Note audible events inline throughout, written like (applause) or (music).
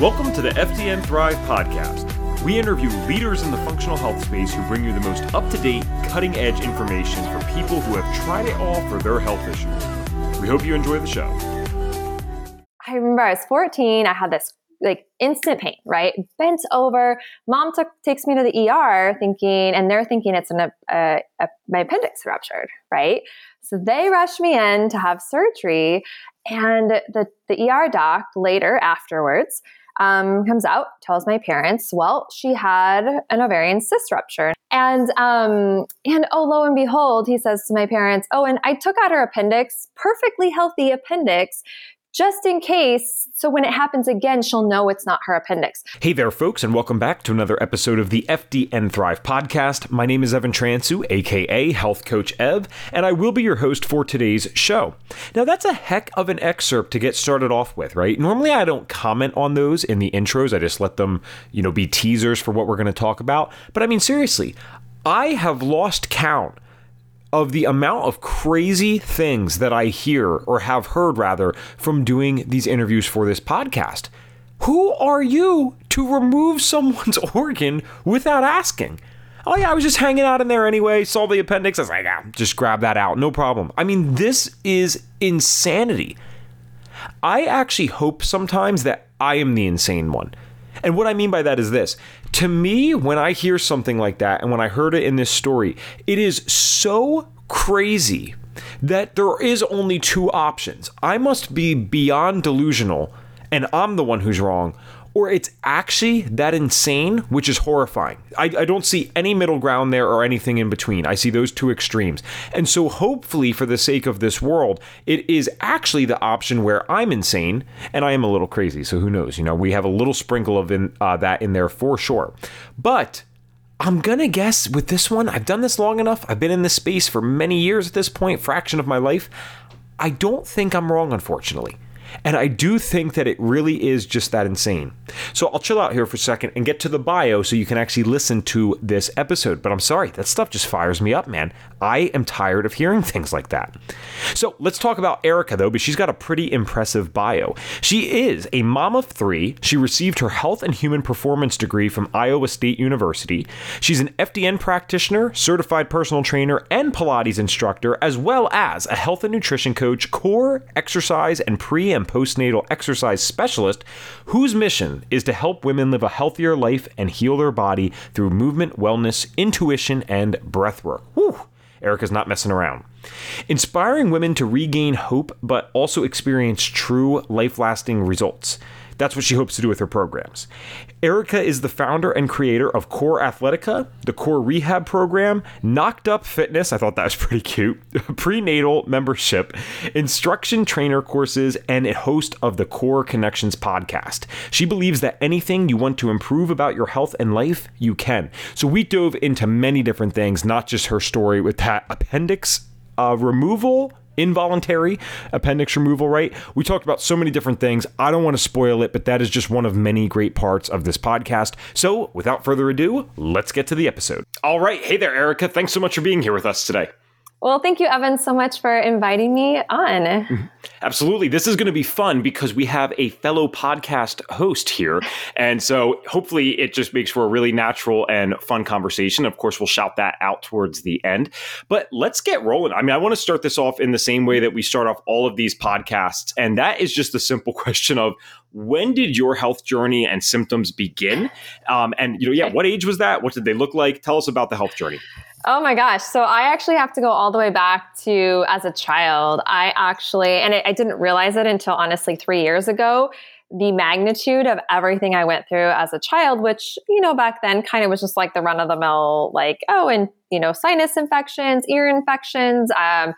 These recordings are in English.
Welcome to the FDN Thrive podcast. We interview leaders in the functional health space who bring you the most up to date, cutting edge information for people who have tried it all for their health issues. We hope you enjoy the show. I remember I was 14, I had this like instant pain, right? Bent over. Mom took, takes me to the ER thinking, and they're thinking it's an, uh, uh, my appendix ruptured, right? So they rush me in to have surgery. And the, the ER doc later afterwards um, comes out, tells my parents, well, she had an ovarian cyst rupture. And um, and oh, lo and behold, he says to my parents, oh, and I took out her appendix, perfectly healthy appendix just in case. So when it happens again, she'll know it's not her appendix. Hey there, folks, and welcome back to another episode of the FDN Thrive podcast. My name is Evan Transue, aka Health Coach Ev, and I will be your host for today's show. Now, that's a heck of an excerpt to get started off with, right? Normally, I don't comment on those in the intros. I just let them, you know, be teasers for what we're going to talk about. But I mean, seriously, I have lost count of the amount of crazy things that I hear or have heard rather from doing these interviews for this podcast. Who are you to remove someone's (laughs) organ without asking? Oh yeah, I was just hanging out in there anyway, saw the appendix. I was like, yeah, just grab that out, no problem. I mean, this is insanity. I actually hope sometimes that I am the insane one. And what I mean by that is this to me, when I hear something like that, and when I heard it in this story, it is so crazy that there is only two options. I must be beyond delusional, and I'm the one who's wrong, or it's actually that insane, which is horrifying. I, I, don't see any middle ground there or anything in between. I see those two extremes. And so, hopefully, for the sake of this world, it is actually the option where I'm insane and I am a little crazy. So, who knows? You know, we have a little sprinkle of in, uh, that in there for sure. But I'm gonna guess with this one, I've done this long enough. I've been in this space for many years at this point, fraction of my life. I don't think I'm wrong, unfortunately. And I do think that it really is just that insane. So I'll chill out here for a second and get to the bio so you can actually listen to this episode. But I'm sorry, that stuff just fires me up, man. I am tired of hearing (laughs) things like that. So let's talk about Erica, though, but she's got a pretty impressive bio. She is a mom of three. She received her health and human performance degree from Iowa State University. She's an FDN practitioner, certified personal trainer, and Pilates instructor, as well as a health and nutrition coach, core, exercise, and pre and postnatal exercise specialist whose mission is to help women live a healthier life and heal their body through movement, wellness, intuition, and breathwork. Whew. Erica's not messing around. Inspiring women to regain hope, but also experience true life lasting results. That's what she hopes to do with her programs. Erica is the founder and creator of Core Athletica, the Core Rehab Program, Knocked Up Fitness, I thought that was pretty cute, (laughs) prenatal membership, instruction trainer courses, and a host of the Core Connections podcast. She believes that anything you want to improve about your health and life, you can. So we dove into many different things, not just her story with that appendix uh, removal involuntary appendix removal, right? We talked about so many different things. I don't want to spoil it, but that is just one of many great parts of this podcast. So, without further ado, let's get to the episode. All right. Hey there, Erica. Thanks so much for being here with us today. Well, thank you, Evan, so much for inviting me on. (laughs) Absolutely. This is going to be fun because we have a fellow podcast host here. And so hopefully it just makes for a really natural and fun conversation. Of course, we'll shout that out towards the end. But let's get rolling. I mean, I want to start this off in the same way that we start off all of these podcasts. And that is just the simple (laughs) question of when did your health journey and symptoms begin? Um, and, you know, yeah, what age was that? What did they look like? Tell us about the health journey. Oh my gosh. So I actually have to go all the way back to as a child. I actually, and I didn't realize it until honestly three years ago, the magnitude of everything I went through as a child, which, you know, back then kind of was just like the run of the mill, like, oh, and, you know, sinus infections, ear infections, um,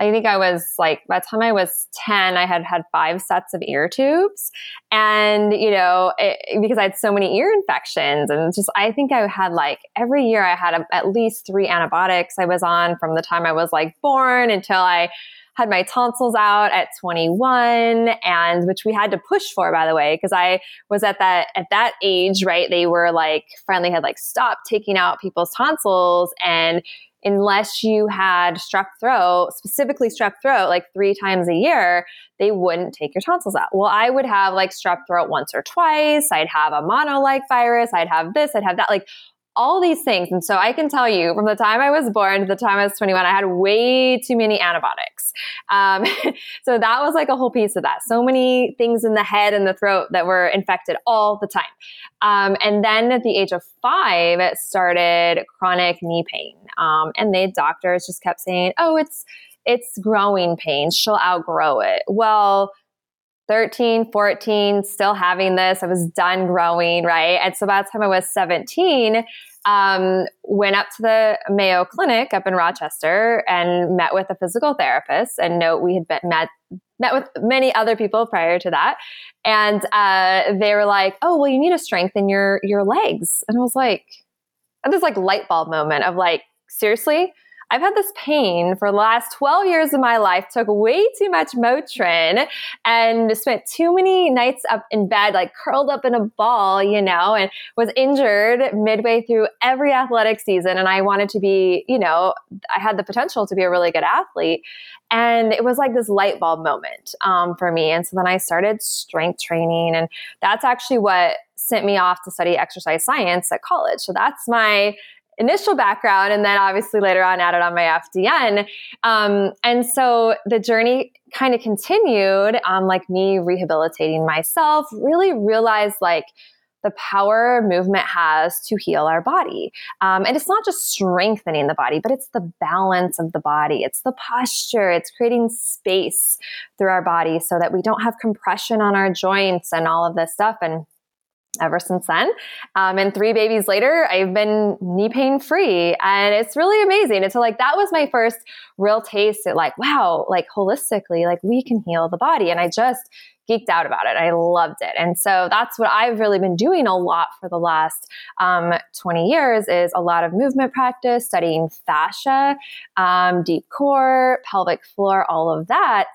I think I was like, by the time I was 10, I had had five sets of ear tubes. And, you know, it, because I had so many ear infections and just, I think I had like every year I had a, at least three antibiotics I was on from the time I was like born until I had my tonsils out at 21 and which we had to push for by the way because i was at that at that age right they were like finally had like stopped taking out people's tonsils and unless you had strep throat, specifically strep throat, like three times a year, they wouldn't take your tonsils out. Well, I would have like strep throat once or twice. I'd have a mono like virus. I'd have this, I'd have that. Like all these things. And so I can tell you from the time I was born to the time I was 21, I had way too many antibiotics. Um, (laughs) so that was like a whole piece of that. So many things in the head and the throat that were infected all the time. Um, and then at the age of five, it started chronic knee pain. Um, and the doctors just kept saying, oh, it's, it's growing pains. She'll outgrow it. Well, 13, 14, still having this. I was done growing, right? And so by the time I was 17, um, went up to the Mayo Clinic up in Rochester and met with a physical therapist. And note we had been, met met with many other people prior to that, and uh, they were like, "Oh, well, you need to strengthen your your legs." And I was like, this like light bulb moment of like, seriously I've had this pain for the last 12 years of my life, took way too much Motrin and spent too many nights up in bed, like curled up in a ball, you know, and was injured midway through every athletic season. And I wanted to be, you know, I had the potential to be a really good athlete. And it was like this light bulb moment um, for me. And so then I started strength training. And that's actually what sent me off to study exercise science at college. So that's my initial background and then obviously later on added on my FDN. Um, and so the journey kind of continued, um, like me rehabilitating myself, really realized like, the power movement has to heal our body. Um, and it's not just strengthening the body, but it's the balance of the body. It's the posture. It's creating space through our body so that we don't have compression on our joints and all of this stuff. And ever since then. Um, and three babies later, I've been knee pain free. And it's really amazing. And so, like, that was my first real taste at, like, wow, like, holistically, like, we can heal the body. And I just geeked out about it. I loved it. And so that's what I've really been doing a lot for the last um, 20 years is a lot of movement practice, studying fascia, um, deep core, pelvic floor, all of that.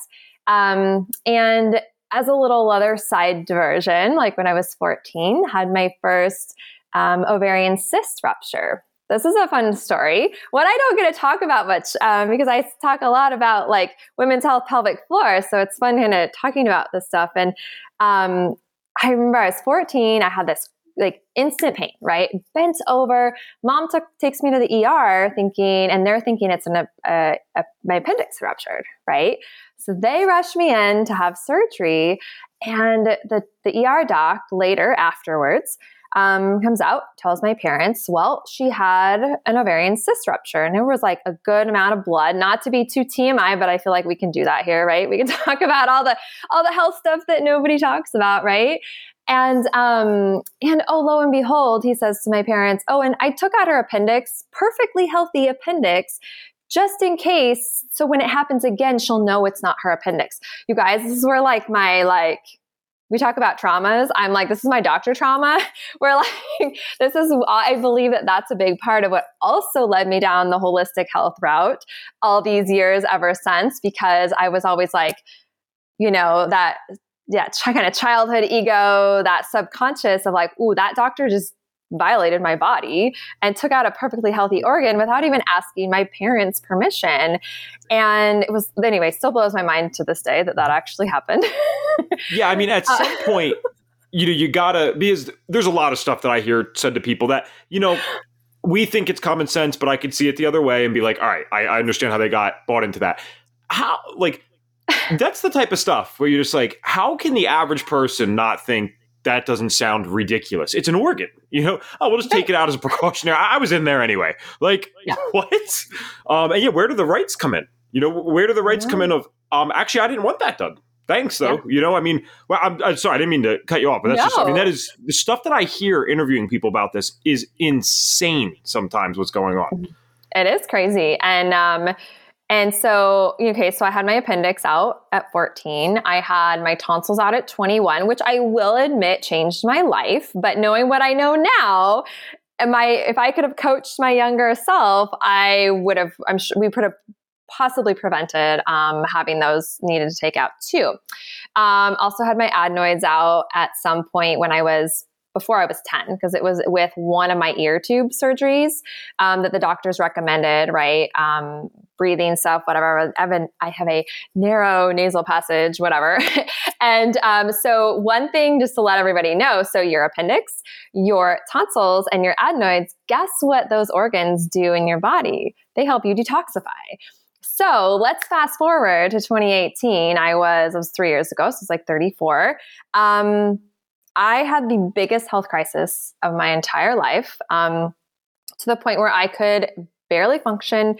Um, and as a little other side diversion, like when I was 14, had my first um, ovarian cyst rupture. This is a fun story. What I don't get to talk about much um, because I talk a lot about like women's health, pelvic floor. So it's fun kind of talking about this stuff. And um, I remember I was 14. I had this like instant pain, right? Bent over. Mom took, takes me to the ER thinking, and they're thinking it's an, a, uh, my appendix ruptured, right? So they rush me in to have surgery. And the, the ER doc later afterwards um, comes out, tells my parents, well, she had an ovarian cyst rupture, and there was like a good amount of blood. Not to be too TMI, but I feel like we can do that here, right? We can (laughs) talk about all the all the health stuff that nobody talks about, right? And um, and oh, lo and behold, he says to my parents, "Oh, and I took out her appendix, perfectly healthy appendix, just in case. So when it happens again, she'll know it's not her appendix." You guys, this is where like my like we talk about traumas. I'm like, this is my doctor trauma. (laughs) Where like, (laughs) this is, I believe that that's a big part of what also led me down the holistic health route all these years ever since, because I was always like, you know, that yeah, kind of childhood ego, that subconscious of like, ooh, that doctor just violated my body and took out a perfectly healthy organ without even asking my parents' permission. And it was, anyway, still blows my mind to this day that that actually happened. (laughs) yeah, I mean, at uh, some point, you know, you gotta, because there's a lot of stuff that I hear said to people that, you know, we think it's common sense, but I could see it the other way and be like, all right, I, I understand how they got bought into that. How, like, that's the type of stuff where you're just like, how can the average person not think that doesn't sound ridiculous? It's an organ, you know. Oh, we'll just take it out as a precautionary. I was in there anyway. Like yeah. (laughs) what? Um, and yeah, where do the rights come in? You know, where do the rights come in? Of um, actually, I didn't want that done. Thanks, though. Yeah. You know, I mean, well, I'm, I'm, sorry, I didn't mean to cut you off, but that's no. just, I mean, that is the stuff that I hear interviewing people about this is insane. Sometimes what's going on. It is crazy, and um, and so, okay, so I had my appendix out at 14. I had my tonsils out at 21, which I will admit changed my life. But knowing what I know now, I, if I could have coached my younger self, I would have, I'm sure we could have possibly prevented um, having those needed to take out too. Um, also had my adenoids out at some point when I was before I was 10 because it was with one of my ear tube surgeries um, that the doctors recommended, right? Um, breathing stuff, whatever. Evan, I have a narrow nasal passage, whatever. (laughs) and um, so, one thing just to let everybody know so, your appendix, your tonsils, and your adenoids, guess what those organs do in your body? They help you detoxify. So let's fast forward to 2018. I was, it was three years ago, so it's like 34. Um, I had the biggest health crisis of my entire life um, to the point where I could barely function,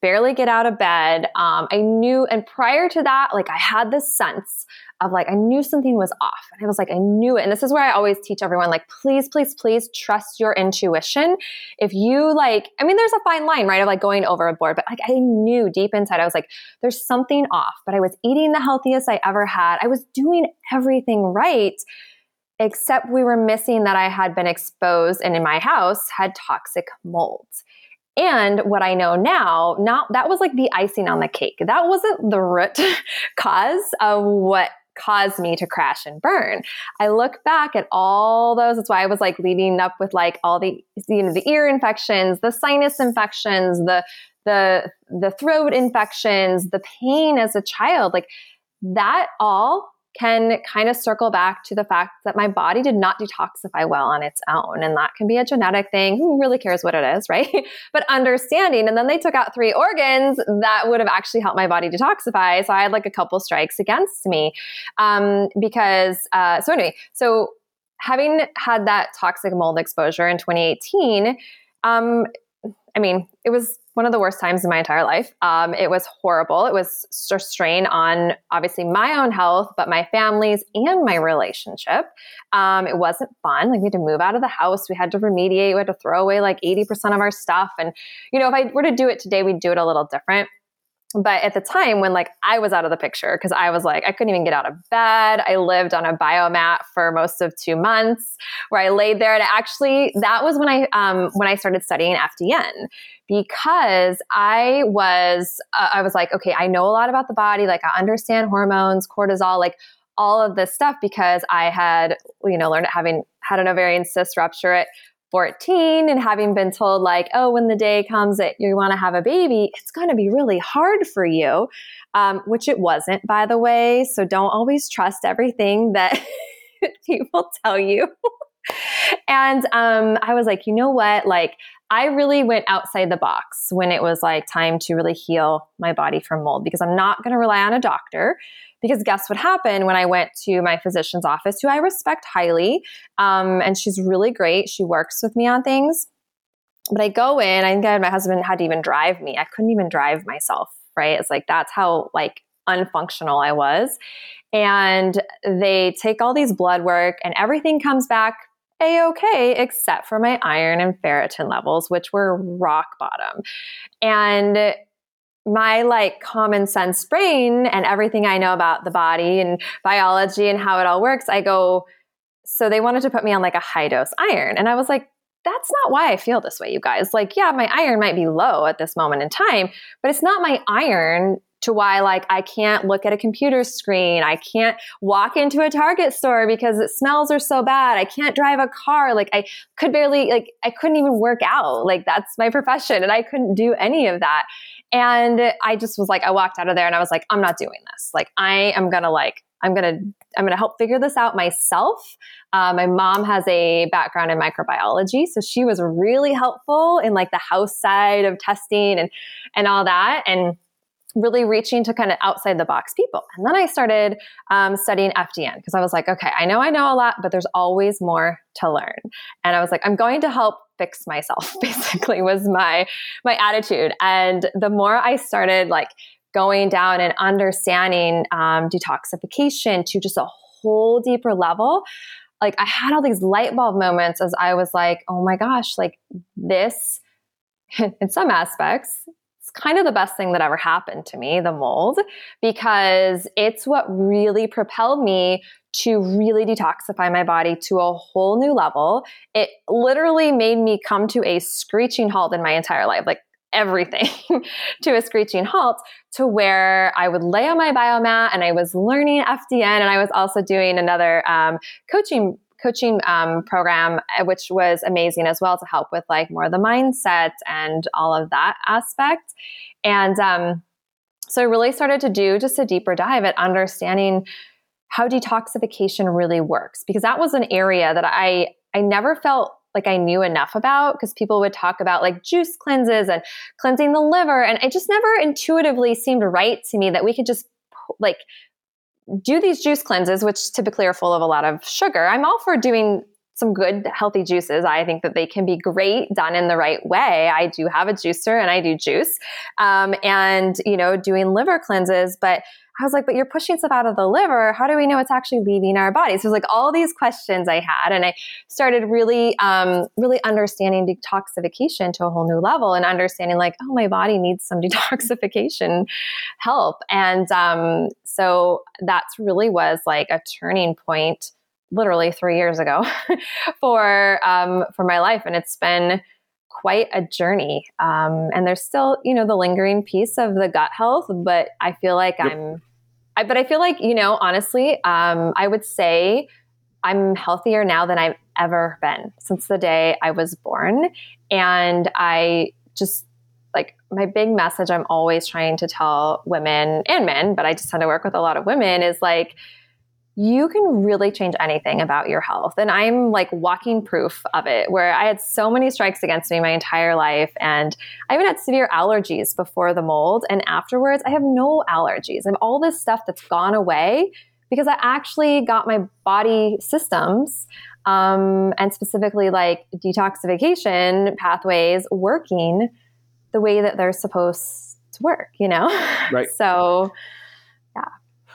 barely get out of bed. Um, I knew, and prior to that, like I had this sense of like, I knew something was off. And I was like, I knew it. And this is where I always teach everyone, like, please, please, please trust your intuition. If you like, I mean, there's a fine line, right? Of like going overboard, but like I knew deep inside, I was like, there's something off. But I was eating the healthiest I ever had. I was doing everything right except we were missing that I had been exposed and in my house had toxic mold. And what I know now, not that was like the icing on the cake. That wasn't the root (laughs) cause of what caused me to crash and burn. I look back at all those. That's why I was like leading up with like all the you know the ear infections, the sinus infections, the the the throat infections, the pain as a child. Like that all can kind of circle back to the fact that my body did not detoxify well on its own. And that can be a genetic thing. Who really cares what it is, (laughs) right? but understanding. And then they took out three organs that would have actually helped my body detoxify. So I had like a couple strikes against me. Um, because, uh, so anyway, so having had that toxic mold exposure in 2018, um, I mean, it was one of the worst times in my entire life. Um, it was horrible. It was a strain on obviously my own health, but my family's and my relationship. Um, it wasn't fun. Like we had to move out of the house. We had to remediate. We had to throw away like 80% of our stuff. And, you know, if I were to do it today, we'd do it a little different but at the time when like i was out of the picture because i was like i couldn't even get out of bed. I lived on a biomat for most of two months where i laid there and actually that was when i um, when i started studying fdn because i was uh, i was like okay i know a lot about the body. Like i understand hormones cortisol like all of this stuff because i had you know learned having had an ovarian cyst rupture at 14 and having been told like oh when the day comes that you want to have a baby it's going to be really hard for you um, which it wasn't by the way so don't always trust everything that (laughs) people tell you. And um, i was like you know what? Like i really went outside the box when it was like time to really heal my body from mold because i'm not going to rely on a doctor because guess what happened when I went to my physician's office, who I respect highly, um, and she's really great. She works with me on things. But I go in, I think my husband had to even drive me. I couldn't even drive myself, right? It's like that's how like unfunctional I was. And they take all these blood work and everything comes back a okay, except for my iron and ferritin levels, which were rock bottom. And my like common sense brain and everything I know about the body and biology and how it all works, I go, so they wanted to put me on like a high dose iron. And I was like, that's not why I feel this way, you guys. Like, yeah, my iron might be low at this moment in time, but it's not my iron to why like I can't look at a computer screen. I can't walk into a Target store because it smells are so bad. I can't drive a car. Like I could barely like I couldn't even work out. Like that's my profession and I couldn't do any of that. And I just was like I walked out of there and I was like I'm not doing this. Like I am going to like I'm going to I'm going to help figure this out myself. Uh, my mom has a background in microbiology, so she was really helpful in like the house side of testing and and all that. And really reaching to kind of outside the box people. And then I started um, studying FDN because I was like, okay, I know I know a lot, but there's always more to learn. And I was like, I'm going to help fix myself. (laughs) Basically, was my my attitude. And the more I started like going down and understanding um, detoxification to just a whole deeper level. Like I had all these light bulb moments as I was like, oh my gosh, like this (laughs) in some aspects kind of the best thing that ever happened to me, the mold, because it's what really propelled me to really detoxify my body to a whole new level. It literally made me come to a screeching halt in my entire life. Like everything (laughs) to a screeching halt to where I would lay on my biomat and I was learning FDN and I was also doing another um, coaching coaching um, program, uh, which was amazing as well to help with like more of the mindset and all of that aspect. And um, so I really started to do just a deeper dive at understanding how detoxification really works because that was an area that I I never felt like I knew enough about because people would talk about like juice cleanses and cleansing the liver and it just never intuitively seemed right to me that we could just like do these juice cleanses which typically are full of a lot of sugar. I'm all for doing some good healthy juices. I think that they can be great done in the right way. I do have a juicer and I do juice, um, and you know, doing liver cleanses. But I was like, but you're pushing stuff out of the liver. How do we know it's actually leaving our bodies? So it was like all these questions I had, and I started really, um, really understanding detoxification to a whole new level, and understanding like, oh, my body needs some (laughs) detoxification help, and um, so that's really was like a turning point literally three years ago (laughs) for um, for my life, and it's been quite a journey. Um, and there's still, you know, the lingering piece of the gut health, but I feel like yep. I'm. I, but I feel like, you know, honestly, um, I would say I'm healthier now than I've ever been since the day I was born. And I just like my big message I'm always trying to tell women and men, but I just tend to work with a lot of women is like, you can really change anything about your health. And I'm like walking proof of it, where I had so many strikes against me my entire life. And I even had severe allergies before the mold. And afterwards, I have no allergies. I have all this stuff that's gone away because I actually got my body systems um, and specifically like detoxification pathways working the way that they're supposed to work, you know? (laughs) Right. so, yeah.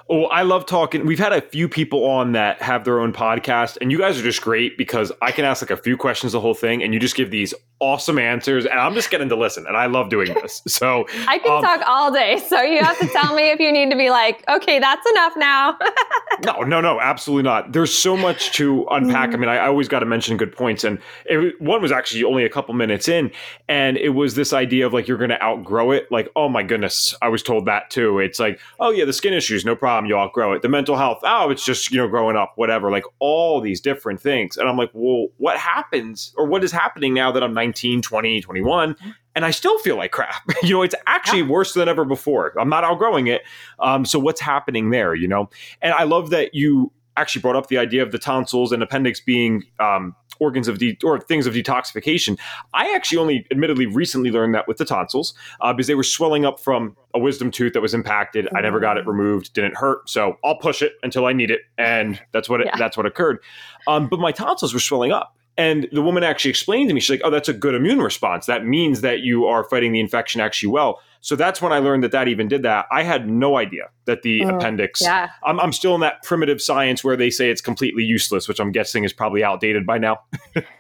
Oh, I love talking. We've had a few people on that have their own podcast, and you guys are just great because I can ask like a few questions the whole thing, and you just give these awesome answers, and I'm just getting to listen, and I love doing this. (laughs) So I can um, talk all day. So you have to tell me if you need to be like, okay, that's enough now. (laughs) no, no, no, absolutely not. There's so much to unpack. Mm. I mean, I, I always got to mention good points, and it, one was actually only a couple minutes in, and it was this idea of like you're going to outgrow it. Like, oh my goodness, I was told that too. It's like, oh yeah, the skin issues, no problem you'll outgrow it. The mental health, oh, it's just, you know, growing up, whatever, like all these different things. And I'm like, well, what happens or what is happening now that I'm 19, 20, 21? And I still feel like crap. (laughs) you know, it's actually yeah. worse than ever before. I'm not outgrowing it. Um, so what's happening there, you know? And I love that you actually brought up the idea of the tonsils and appendix being um, organs of de- or things of detoxification. I actually only admittedly recently learned that with the tonsils uh, because they were swelling up from a wisdom tooth that was impacted. Mm-hmm. I never got it mm. removed, didn't hurt, so I'll push it until I need it, and that's what it, yeah. that's what occurred. Um, but my tonsils were swelling up. And the woman actually explained to me, she's like, oh, that's a good immune response. That means that you are fighting the infection actually well. So that's when I learned that that even did that. I had no idea that the mm, appendix. Yeah. I'm, I'm still in that primitive science where they say it's completely useless, which I'm guessing is probably outdated by now. (laughs)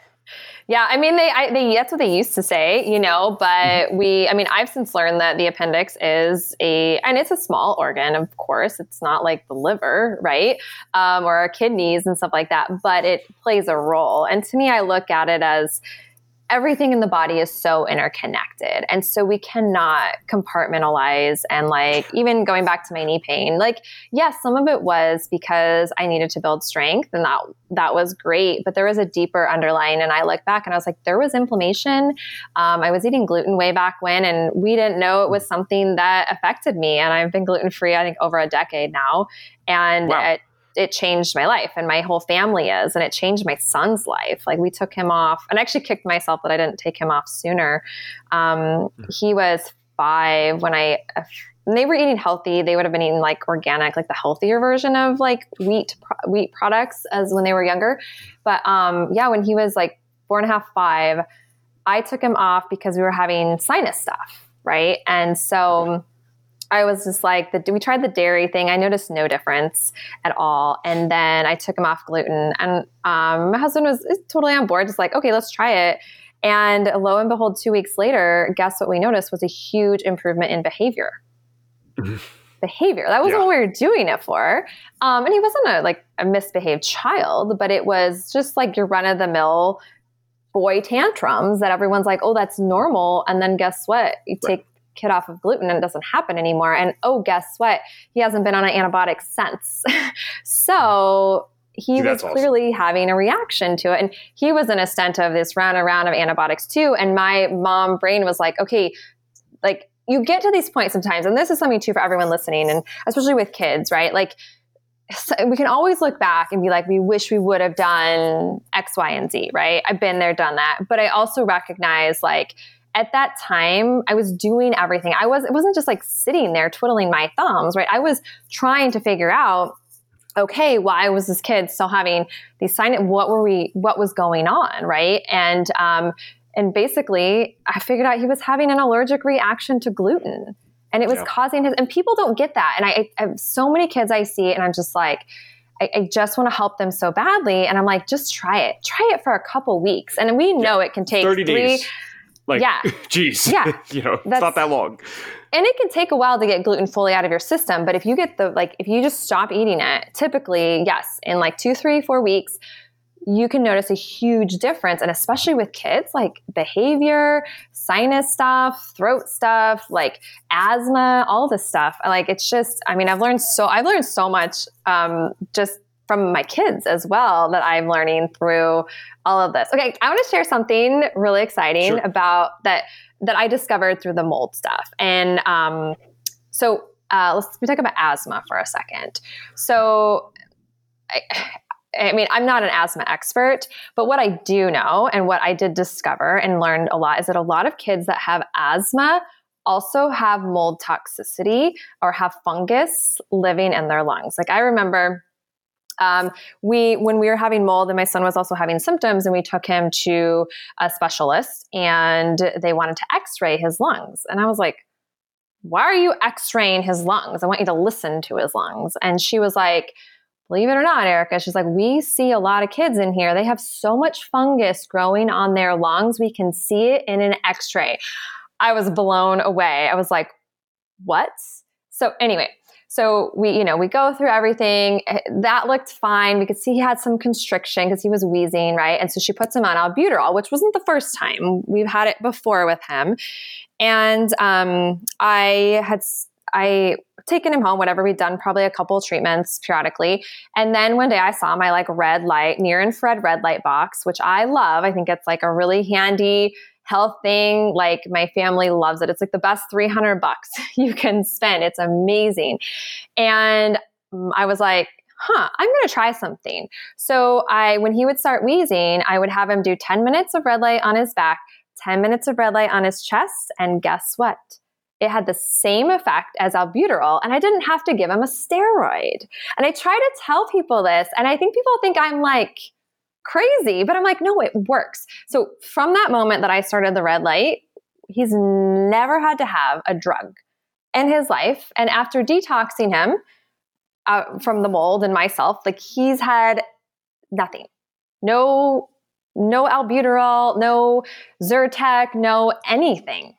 Yeah, I mean, they, I, they that's what they used to say, you know. But mm-hmm. we, I mean, I've since learned that the appendix is a, and it's a small organ, of course. It's not like the liver, right, um, or our kidneys and stuff like that. But it plays a role. And to me, I look at it as everything in the body is so interconnected. And so we cannot compartmentalize and like even going back to my knee pain, like yes, some of it was because I needed to build strength and that that was great, but there was a deeper underlying and I look back and I was like there was inflammation. Um, I was eating gluten way back when and we didn't know it was something that affected me and I've been gluten free I think over a decade now and wow. it, it changed my life and my whole family is and it changed my son's life. Like we took him off and I actually kicked myself that i didn't take him off sooner. Um, mm-hmm. he was five when i when they were eating healthy they would have been eating like organic like the healthier version of like wheat wheat products as when they were younger. But um, yeah when he was like four and a half five i took him off because we were having sinus stuff right? And so I was just like, the, we tried the dairy thing. I noticed no difference at all. And then I took him off gluten. And um, my husband was totally on board, just like, okay, let's try it. And lo and behold, two weeks later, guess what we noticed was a huge improvement in behavior. (laughs) behavior. That wasn't yeah. what we were doing it for. Um, and he wasn't a like a misbehaved child, but it was just like your run of the mill boy tantrums that everyone's like, oh, that's normal. And then guess what? You take kid off of gluten and it doesn't happen anymore. And oh, guess what? He hasn't been on an antibiotic since. (laughs) so he was clearly awesome. having a reaction to it. And he was in a stent of this round and round of antibiotics too. And my mom brain was like, okay, like you get to these points sometimes, and this is something too for everyone listening, and especially with kids, right? Like we can always look back and be like, we wish we would have done X, Y, and Z, right? I've been there, done that. But I also recognize like at that time I was doing everything. I was it wasn't just like sitting there twiddling my thumbs, right? I was trying to figure out okay, why was this kid still having these sign? What were we? What was going on, right? And um, and basically, I figured out he was having an allergic reaction to gluten, and it was yeah. causing his. And people don't get that. And I, I, have so many kids I see, and I'm just like. I, I just want to help them so badly, and I'm like, just try it. Try it for a couple weeks, and we know yeah. it can take 30 three, days. Like, yeah, (laughs) geez, yeah, (laughs) you know, it's not that long. And it can take a while to get gluten fully out of your system but if you get the like if you just stop eating it typically yes in like two three four weeks you can notice a huge difference and especially with kids like behavior sinus stuff throat stuff like asthma all this stuff. Like it's just i mean i've learned so i've learned so much um, just from my kids as well that i'm learning through all of this okay i want to share something really exciting sure. about that that I discovered through the mold stuff. And um, so uh, let's let me talk about asthma for a second. So I, I mean, I'm not an asthma expert, but what I do know and what I did discover and learned a lot is that a lot of kids that have asthma also have mold toxicity or have fungus living in their lungs. Like I remember um, we when we were having mold and my son was also having symptoms and we took him to a specialist and they wanted to x-ray his lungs. And i was like why are you x-raying his lungs? I want you to listen to his lungs. And she was like believe it or not erica she's like we see a lot of kids in here. They have so much fungus growing on their lungs we can see it in an x-ray. I was blown away. I was like what so anyway so we, you know, we go through everything. Eh, that looked fine. We could see he had some constriction because he was wheezing, right? And so she puts him on albuterol, which wasn't the first time. We've had it before with him. And um, I had I taken him home, whatever we'd done, probably a couple treatments periodically. And then one day I saw my like red light, near infrared red light box, which I love. I think it's like a really handy health thing. Like my family loves it. It's like the best 300 bucks (laughs) you can spend. It's amazing. And mm, I was like, huh, I'm going to try something. So I, when he would start wheezing, I would have him do 10 minutes of red light on his back, 10 minutes of red light on his chest. And guess what? It had the same effect as albuterol, and I didn't have to give him a steroid. And I try to tell people this, and I think people think I'm like, crazy. But I'm like, no, it works. So from that moment that I started the red light, he's never had to have a drug in his life. And after detoxing him uh, from the mold and myself, like he's had nothing. No, no albuterol, no Zyrtec, no anything.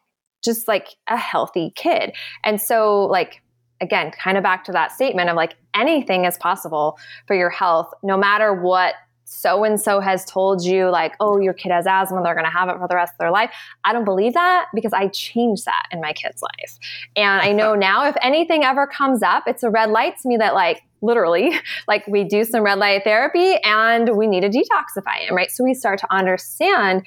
Just like a healthy kid. And so, like, again, kind of back to that statement of like anything is possible for your health, no matter what so and so has told you, like, oh, your kid has asthma, they're going to have it for the rest of their life. I don't believe that because I changed that in my kid's life. And I know (laughs) now if anything ever comes up, it's a red light to me that, like, literally, (laughs) like, we do some red light therapy and we need to detoxify him, right? So we start to understand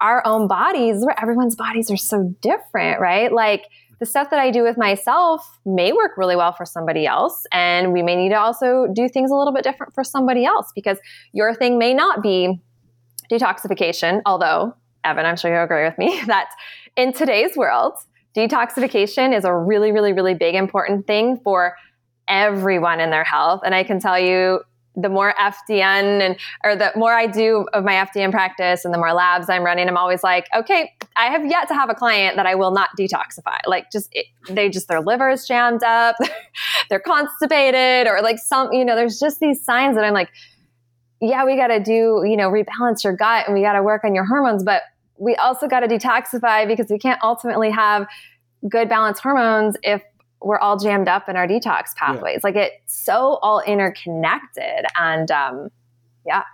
our own bodies, where everyone's bodies are so different, right? Like, the stuff that I do with myself may work really well for somebody else. And we may need to also do things a little bit different for somebody else because your thing may not be detoxification. Although, Evan, I'm sure you'll agree with me (laughs) that in today's world, detoxification is a really, really, really big, important thing for everyone in their health. And I can tell you, the more FDN and or the more I do of my FDN practice and the more labs I'm running, I'm always like, okay, I have yet to have a client that I will not detoxify. Like just it, they just their liver is jammed up, (laughs) they're constipated, or like some, you know, there's just these signs that I'm like, yeah, we got to do, you know, rebalance your gut and we got to work on your hormones, but we also got to detoxify because we can't ultimately have good balanced hormones if we're all jammed up in our detox pathways. Yeah. Like it's so all interconnected. And um, yeah.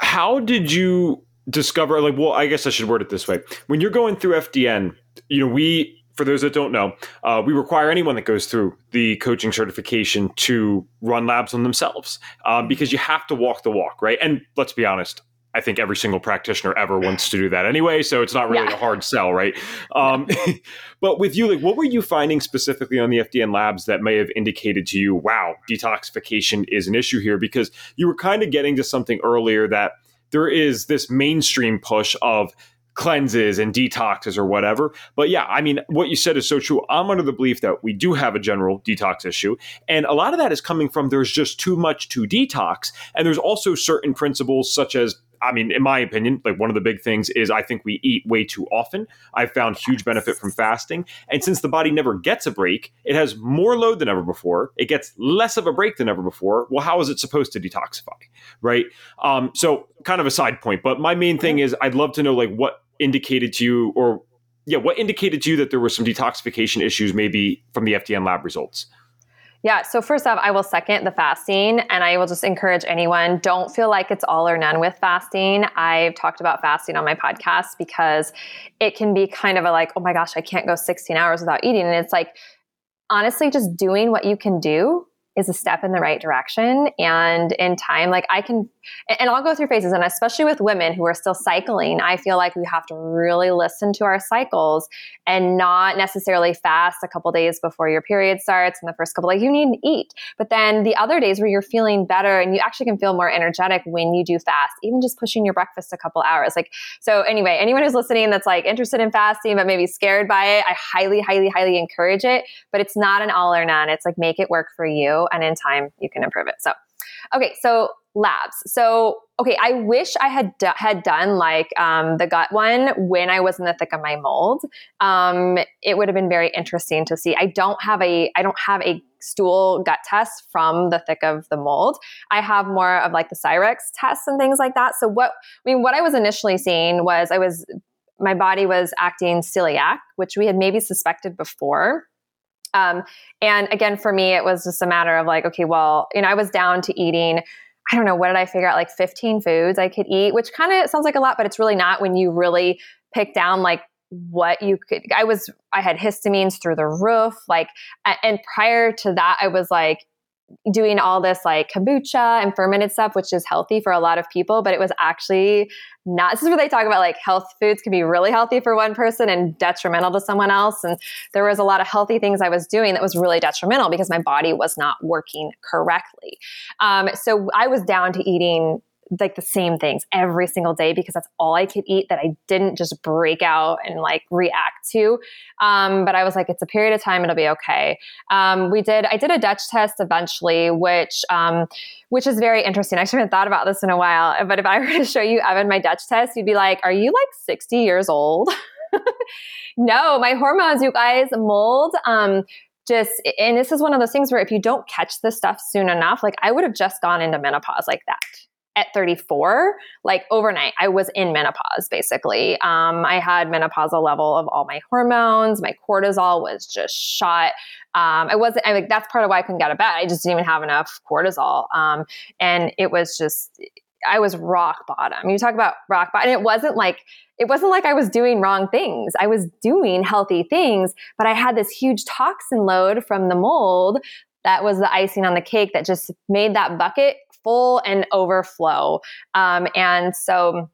How did you discover, like, well, I guess I should word it this way. When you're going through FDN, you know, we, for those that don't know, uh, we require anyone that goes through the coaching certification to run labs on themselves um, because you have to walk the walk, right? And let's be honest, I think every single practitioner ever wants to do that anyway, so it's not really yeah. a hard sell, right? Um, (laughs) but with you, like, what were you finding specifically on the FDN labs that may have indicated to you, wow, detoxification is an issue here? Because you were kind of getting to something earlier that there is this mainstream push of cleanses and detoxes or whatever. But yeah, I mean, what you said is so true. I'm under the belief that we do have a general detox issue. And a lot of that is coming from there's just too much to detox. And there's also certain principles such as I mean, in my opinion, like one of the big things is I think we eat way too often. I've found huge benefit from fasting. And since the body never gets a break, it has more load than ever before. It gets less of a break than ever before. Well, how is it supposed to detoxify? Right. Um, so kind of a side point. But my main thing is I'd love to know like what indicated to you or yeah, what indicated to you that there were some detoxification issues maybe from the FDN lab results? Yeah. So first off, I will second the fasting and I will just encourage anyone, don't feel like it's all or none with fasting. I've talked about fasting on my podcast because it can be kind of a like, oh my gosh, I can't go 16 hours without eating. And it's like, honestly, just doing what you can do is a step in the right direction. And in time, like I can, and I'll go through phases, and especially with women who are still cycling, I feel like we have to really listen to our cycles and not necessarily fast a couple days before your period starts and the first couple, like you need to eat. But then the other days where you're feeling better and you actually can feel more energetic when you do fast, even just pushing your breakfast a couple hours. Like, so anyway, anyone who's listening that's like interested in fasting but maybe scared by it, I highly, highly, highly encourage it. But it's not an all or none. It's like make it work for you and in time you can improve it. So, okay, so labs. So, okay, I wish I had do- had done like um, the gut one when I was in the thick of my mold. Um, it would have been very interesting to see. I don't have a I don't have a stool gut test from the thick of the mold. I have more of like the Cyrex tests and things like that. So what I mean, what I was initially seeing was I was my body was acting celiac, which we had maybe suspected before. Um, and again, for me, it was just a matter of like, okay, well, you know, I was down to eating. I don't know, what did I figure out? Like 15 foods I could eat, which kind of sounds like a lot, but it's really not when you really pick down like what you could. I was, I had histamines through the roof. Like, and prior to that, I was like, doing all this like kombucha and fermented stuff, which is healthy for a lot of people, but it was actually not. This is where they talk about like health foods can be really healthy for one person and detrimental to someone else. And there was a lot of healthy things I was doing that was really detrimental because my body was not working correctly. Um, so I was down to eating like the same things every single day because that's all I could eat that I didn't just break out and like react to. Um, but I was like, it's a period of time, it'll be okay. Um, we did, I did a Dutch test eventually, which, um, which is very interesting. I haven't thought about this in a while, but if I (laughs) were to show you Evan my Dutch test, you'd be like, are you like 60 years old? (laughs) no, my hormones, you guys, mold, um, just and this is one of those things where if you don't catch this stuff soon enough like i would have just gone into menopause like that at 34, like overnight, I was in menopause basically. Um, I had menopausal level of all my hormones. My cortisol was just shot. Um, I wasn't, I like, that's part of why I couldn't get of bed. I just didn't even have enough cortisol. Um, and it was just, I was rock bottom. You talk about rock bottom. And it wasn't like, it wasn't like I was doing wrong things. I was doing healthy things, but I had this huge toxin load from the mold that was the icing on the cake that just made that bucket full and overflow. Um, and so,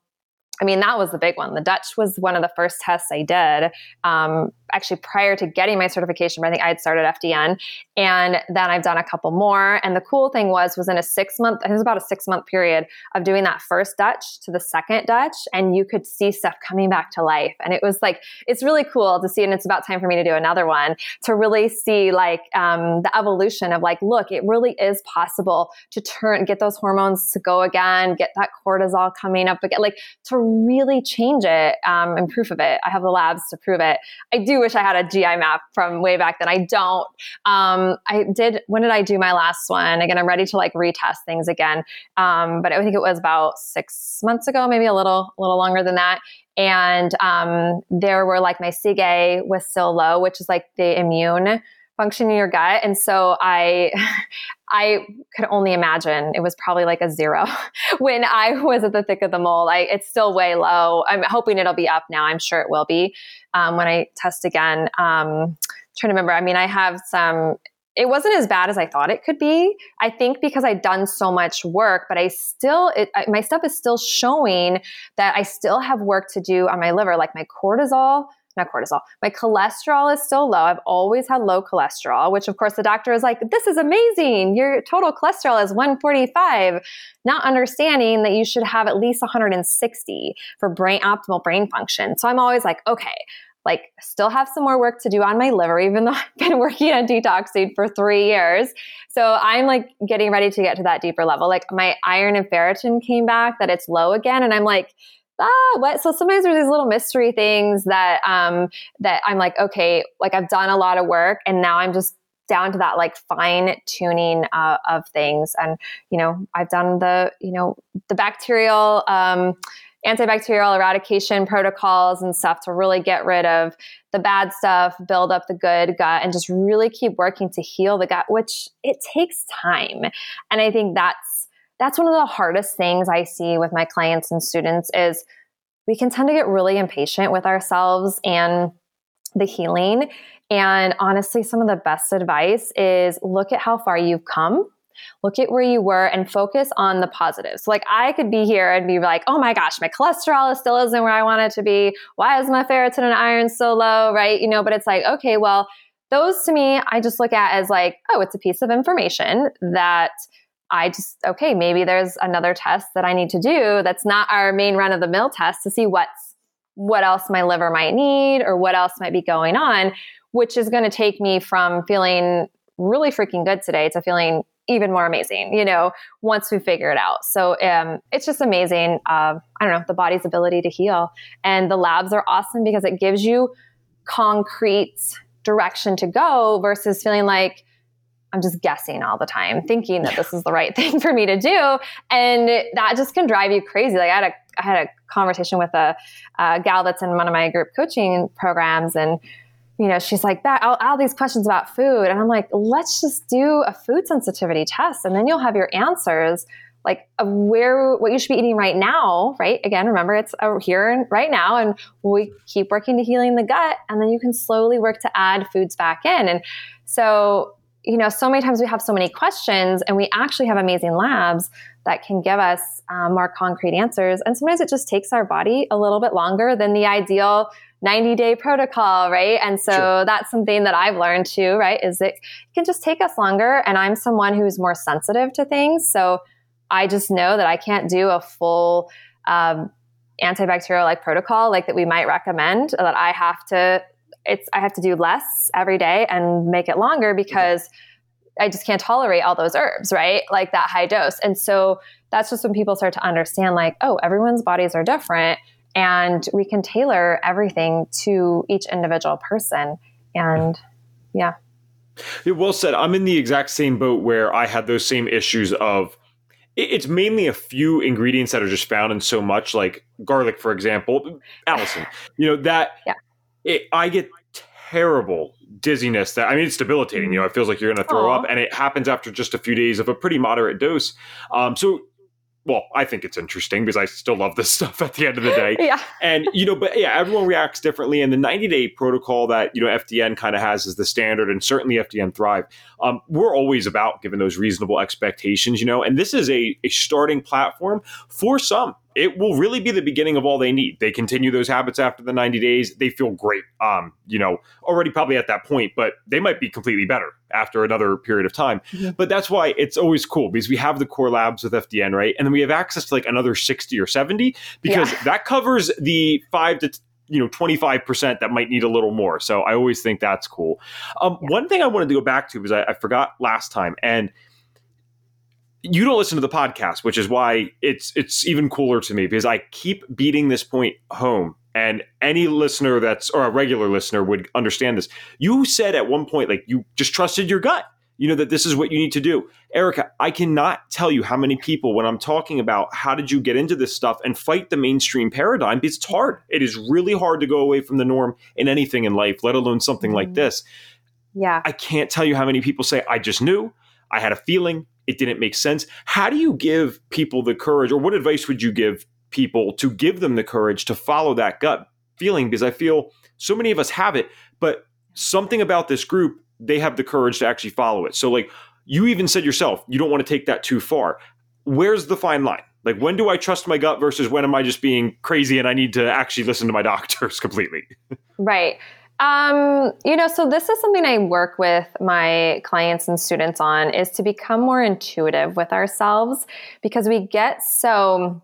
I mean, that was the big one. The Dutch was one of the first tests I did. Um, actually prior to getting my certification, I think I had started FDN. And then I've done a couple more. And the cool thing was, was in a six month, it was about a six month period of doing that first Dutch to the second Dutch. And you could see stuff coming back to life. And it was like, it's really cool to see. And it's about time for me to do another one to really see like um, the evolution of like, look, it really is possible to turn, get those hormones to go again, get that cortisol coming up again, like to really change it um, and proof of it. I have the labs to prove it. I do wish I had a GI map from way back then. I don't. Um, I did. When did I do my last one? Again, I'm ready to like retest things again. Um, but I think it was about six months ago, maybe a little, a little longer than that. And um, there were like my CIGA was still low, which is like the immune function in your gut. And so I, (laughs) I could only imagine it was probably like a zero (laughs) when I was at the thick of the mold. I, it's still way low. I'm hoping it'll be up now. I'm sure it will be um, when I test again. Um, trying to remember. I mean, I have some. It wasn't as bad as I thought it could be. I think because I'd done so much work, but I still, it, I, my stuff is still showing that I still have work to do on my liver, like my cortisol not cortisol. My cholesterol is still low. I've always had low cholesterol, which of course the doctor is like, this is amazing. Your total cholesterol is 145, not understanding that you should have at least 160 for brain optimal brain function. So I'm always like, okay, like still have some more work to do on my liver, even (laughs) though I've been working on detoxing for three years. So I'm like getting ready to get to that deeper level. Like my iron and ferritin came back that it's low again. And I'm like, ah, what? So sometimes there's these little mystery things that um that I'm like, okay, like I've done a lot of work and now I'm just down to that like fine tuning uh, of things. And you know, I've done the you know the bacterial. Um, antibacterial eradication protocols and stuff to really get rid of the bad stuff, build up the good gut, and just really keep working to heal the gut, which it takes time. And I think that's that's one of the hardest things I see with my clients and students is we can tend to get really impatient with ourselves and the healing. And honestly, some of the best advice is look at how far you've come. Look at where you were and focus on the positives. Like I could be here and be like, oh my gosh, my cholesterol still isn't where I want it to be. Why is my ferritin and iron so low? Right. You know, but it's like, okay, well, those to me, I just look at as like, oh, it's a piece of information that I just, okay, maybe there's another test that I need to do that's not our main run of the mill test to see what's, what else my liver might need or what else might be going on, which is going to take me from feeling really freaking good today to feeling even more amazing, you know, once we figure it out. So um, it's just amazing. Uh, I don't know, the body's ability to heal. And the labs are awesome because it gives you concrete direction to go versus feeling like, I'm just guessing all the time, thinking that this is the right (laughs) thing for me to do. And that just can drive you crazy. Like I had a, I had a conversation with a, a gal that's in one of my group coaching programs and, you know, she's like, that all, all these questions about food. And I'm like, let's just do a food sensitivity test and then you'll have your answers like where what you should be eating right now right again remember it's here and right now and we keep working to healing the gut and then you can slowly work to add foods back in and so you know, so many times we have so many questions, and we actually have amazing labs that can give us um, more concrete answers. And sometimes it just takes our body a little bit longer than the ideal 90 day protocol, right? And so sure. that's something that I've learned too, right? Is it can just take us longer. And I'm someone who's more sensitive to things. So I just know that I can't do a full um, antibacterial like protocol like that we might recommend, that I have to it's I have to do less every day and make it longer because I just can't tolerate all those herbs, right? Like that high dose. And so that's just when people start to understand like, oh, everyone's bodies are different and we can tailor everything to each individual person. And yeah. yeah. Well said. I'm in the exact same boat where I had those same issues of it's mainly a few ingredients that are just found in so much, like garlic, for example. allicin, you know, that yeah it, I get terrible dizziness that I mean it's debilitating. You know, it feels like you're going to throw Aww. up, and it happens after just a few days of a pretty moderate dose. Um, so well, I think it's interesting because I still love this (laughs) stuff at the end of the day. yeah. And, you know, but yeah, everyone reacts differently. And the 90 day protocol that, you know, FDN kind of has is the standard and certainly FDN Thrive. Um, we're always about giving those reasonable expectations, you know, and this is a, a starting platform for some it will really be the beginning of all they need. They continue those habits after the 90 days. They feel great. Um, you know, already probably at that point, but they might be completely better after another period of time. Mm-hmm. But that's why it's always cool because we have the core labs with FDN, right? And then we have access to like another 60 or 70 because yeah. that covers the five to you know 25% that might need a little more so i always think that's cool um, yeah. one thing i wanted to go back to because I, I forgot last time and you don't listen to the podcast, which is why it's it's even cooler to me because I keep beating this point home. And any listener that's or a regular listener would understand this. You said at one point, like you just trusted your gut. You know that this is what you need to do. Erica, I cannot tell you how many people when I'm talking about how did you get into this stuff and fight the mainstream paradigm, because it's hard. It is really hard to go away from the norm in anything in life, let alone something mm-hmm. like this Yeah. I can't tell you how many people say, I just knew, I had a feeling, it didn't make sense. How do you give people the courage, or what advice would you give people to give them the courage to follow that gut feeling? Because I feel so many of us have it, but something about this group, they have the courage to actually follow it. So, like, you even said yourself, you don't want to take that too far. Where's the fine line? Like, when do I trust my gut versus when am I just being crazy and I need to actually listen to my (laughs) doctors completely? right. Um, you know, so this is something I work with my clients and students on is to become more intuitive with ourselves because we get so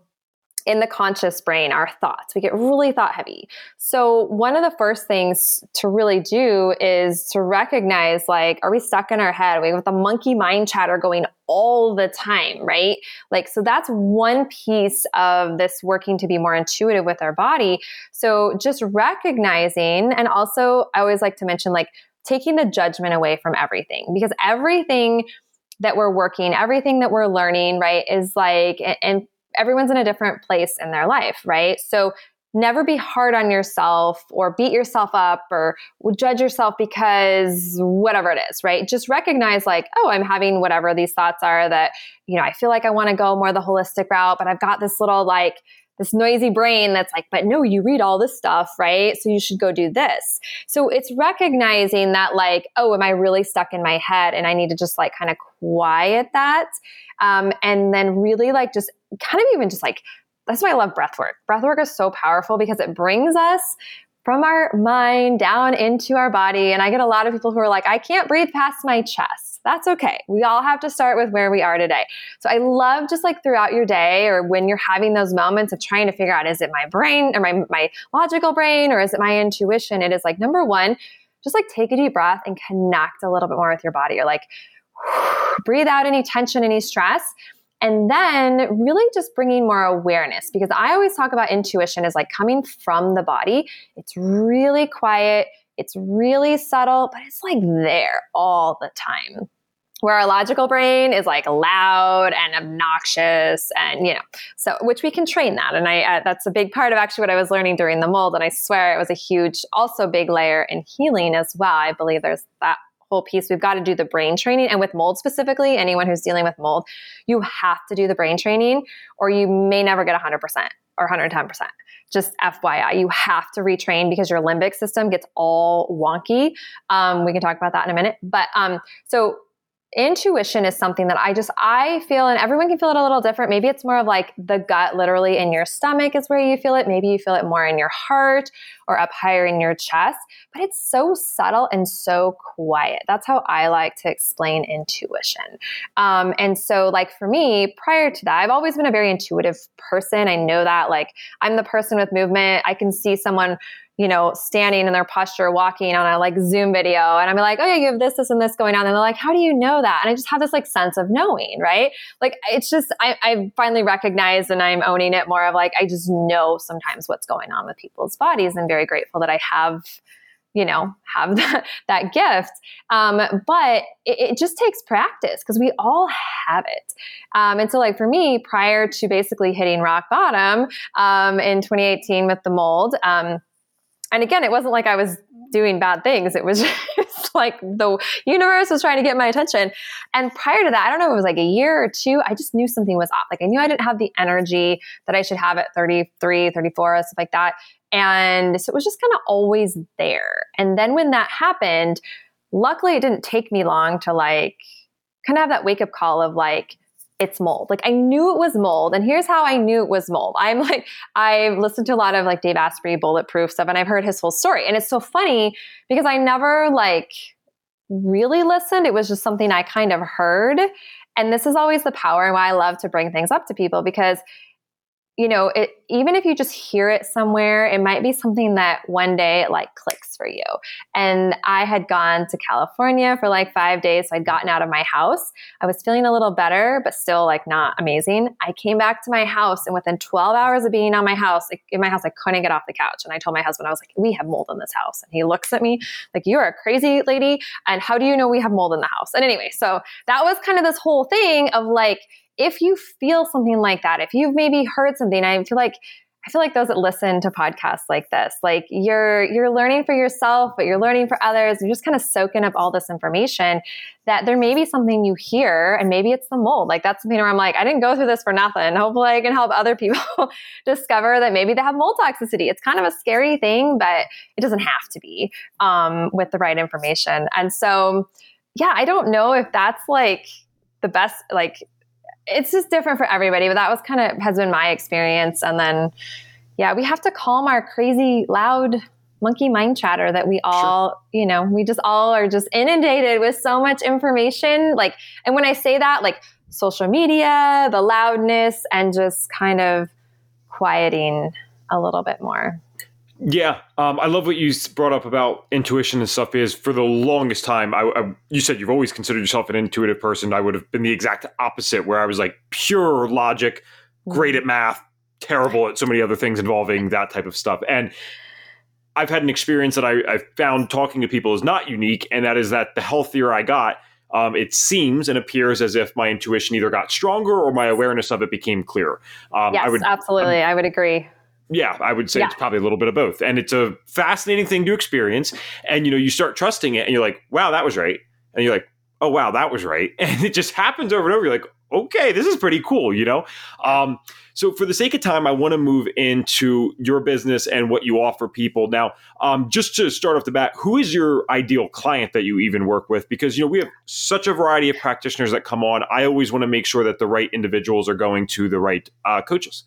in the conscious brain, our thoughts. We get really thought heavy. So, one of the first things to really do is to recognize like, are we stuck in our head? We have the monkey mind chatter going all the time, right? Like, so that's one piece of this working to be more intuitive with our body. So, just recognizing, and also, I always like to mention like taking the judgment away from everything because everything that we're working, everything that we're learning, right, is like, and everyone's in a different place in their life, right? So never be hard on yourself or beat yourself up or judge yourself because whatever it is, right? Just recognize like, oh, I'm having whatever these thoughts are that, you know, I feel like I want to go more the holistic route, but I've got this little like this noisy brain that's like, but no, you read all this stuff, right? So you should go do this. So it's recognizing that, like, oh, am I really stuck in my head? And I need to just like kind of quiet that. Um, and then really like just kind of even just like, that's why I love breath work. Breath work is so powerful because it brings us from our mind down into our body. And I get a lot of people who are like, I can't breathe past my chest. That's okay. We all have to start with where we are today. So I love just like throughout your day or when you're having those moments of trying to figure out is it my brain or my, my logical brain or is it my intuition? It is like number one, just like take a deep breath and connect a little bit more with your body. Or like (sighs) breathe out any tension, any stress and then really just bringing more awareness because I always talk about intuition as like coming from the body. It's really quiet, it's really subtle, but it's like there all the time. Where our logical brain is like loud and obnoxious, and you know, so which we can train that, and I uh, that's a big part of actually what I was learning during the mold, and I swear it was a huge, also big layer in healing as well. I believe there's that whole piece. We've got to do the brain training. And with mold specifically, anyone who's dealing with mold, you have to do the brain training or you may never get 100% or 110%. Just FYI, you have to retrain because your limbic system gets all wonky. Um, we can talk about that in a minute. But um, so intuition is something that I just I feel and everyone can feel it a little different. Maybe it's more of like the gut literally in your stomach is where you feel it. Maybe you feel it more in your heart or up higher in your chest, but it's so subtle and so quiet. That's how I like to explain intuition. Um, and so like for me, prior to that, I've always been a very intuitive person. I know that like I'm the person with movement. I can see someone you know, standing in their posture, walking on a like Zoom video. And I'm like, oh yeah, you have this, this, and this going on. And they're like, how do you know that? And I just have this like sense of knowing, right? Like it's just, I, I finally recognized and I'm owning it more of like, I just know sometimes what's going on with people's bodies. I'm very grateful that I have you know have (laughs) that, that gift um, but it, it, just takes practice because we all have it um, and so like for me prior to basically hitting rock bottom um, in 2018 with the mold um, and again, it wasn't like I was doing bad things. It was (laughs) just like the universe was trying to get my attention. And prior to that, I don't know, it was like a year or two, I just knew something was off. Like I knew I didn't have the energy that I should have at 33, 34, stuff like that. And so it was just kind of always there. And then when that happened, luckily it didn't take me long to like kind of have that wake up call of like, it's mold. Like I knew it was mold. And here's how I knew it was mold. I'm (laughs) like, I've listened to a lot of like Dave Asprey bulletproof stuff and I've heard his whole story. And it's so funny because I never like really listened. It was just something I kind of heard. And this is always the power and why I love to bring things up to people because you know, it, even if you just hear it somewhere, it might be something that one day it like clicks for you. And I had gone to California for like five days. So I'd gotten out of my house. I was feeling a little better, but still like not amazing. I came back to my house and within 12 hours of being on my house, in my house, I couldn't get off the couch. And I told my husband, I was like, we have mold in this house. And he looks at me like, you're a crazy lady. And how do you know we have mold in the house? And anyway, so that was kind of this whole thing of like, if you feel something like that, if you've maybe heard something, I feel like I feel like those that listen to podcasts like this, like you're you're learning for yourself, but you're learning for others. You're just kind of soaking up all this information that there may be something you hear and maybe it's the mold. Like that's something where I'm like, I didn't go through this for nothing. Hopefully I can help other people (laughs) discover that maybe they have mold toxicity. It's kind of a scary thing, but it doesn't have to be um, with the right information. And so, yeah, I don't know if that's like the best, like it's just different for everybody, but that was kind of has been my experience. And then, yeah, we have to calm our crazy, loud monkey mind chatter that we all, sure. you know, we just all are just inundated with so much information. Like, and when I say that, like social media, the loudness, and just kind of quieting a little bit more. Yeah, um, I love what you brought up about intuition and stuff. Is for the longest time, I, I, you said you've always considered yourself an intuitive person. I would have been the exact opposite, where I was like pure logic, great at math, terrible at so many other things involving that type of stuff. And I've had an experience that I, I found talking to people is not unique, and that is that the healthier I got, um, it seems and appears as if my intuition either got stronger or my awareness of it became clearer. Um, yes, I would, absolutely. Um, I would agree. Yeah, I would say yeah. it's probably a little bit of both. And it's a fascinating thing to experience. And you know, you start trusting it and you're like, wow, that was right. And you're like, oh wow, that was right. (laughs) And it just happens over and over. You're like, okay, this is pretty cool, you know? Um, so for the sake of time, I want to move into your business and what you offer people. Now, um, just to start off the bat, who is your ideal client that you even work with? Because, you know, we have such a variety of practitioners that come on. I always want to make sure that the right individuals are going to the right uh, coaches.